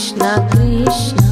Krishna Krishna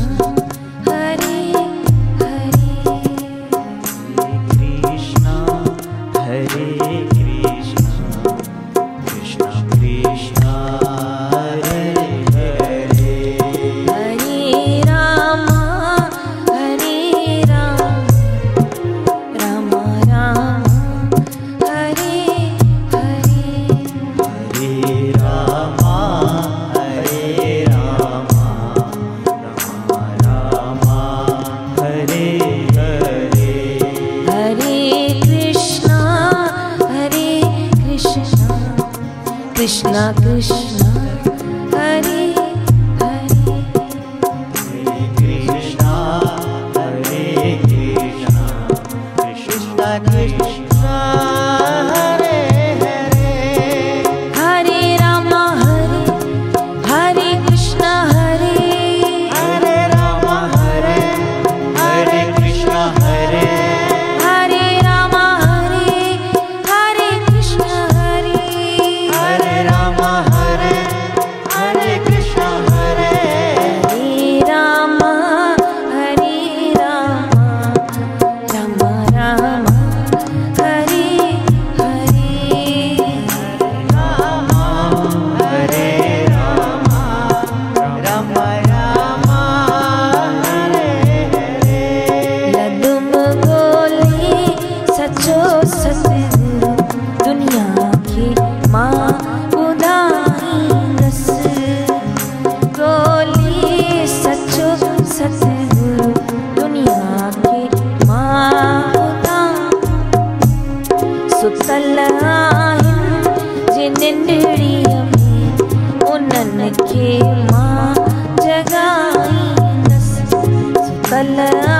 love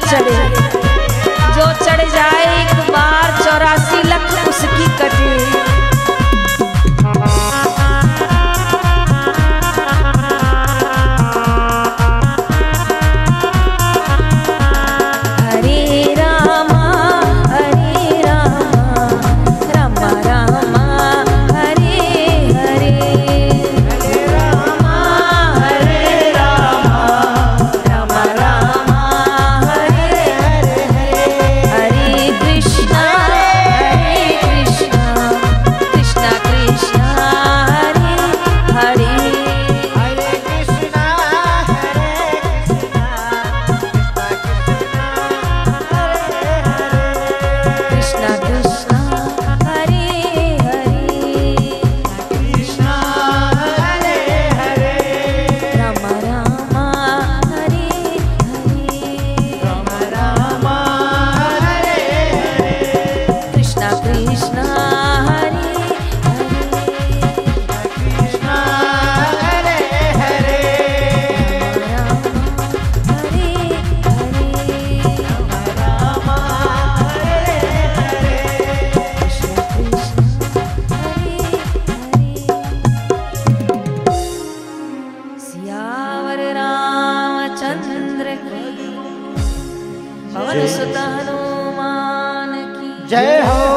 चढ़े जो चढ़ जाए एक बार चौरासी लख उसकी कटे की जय हो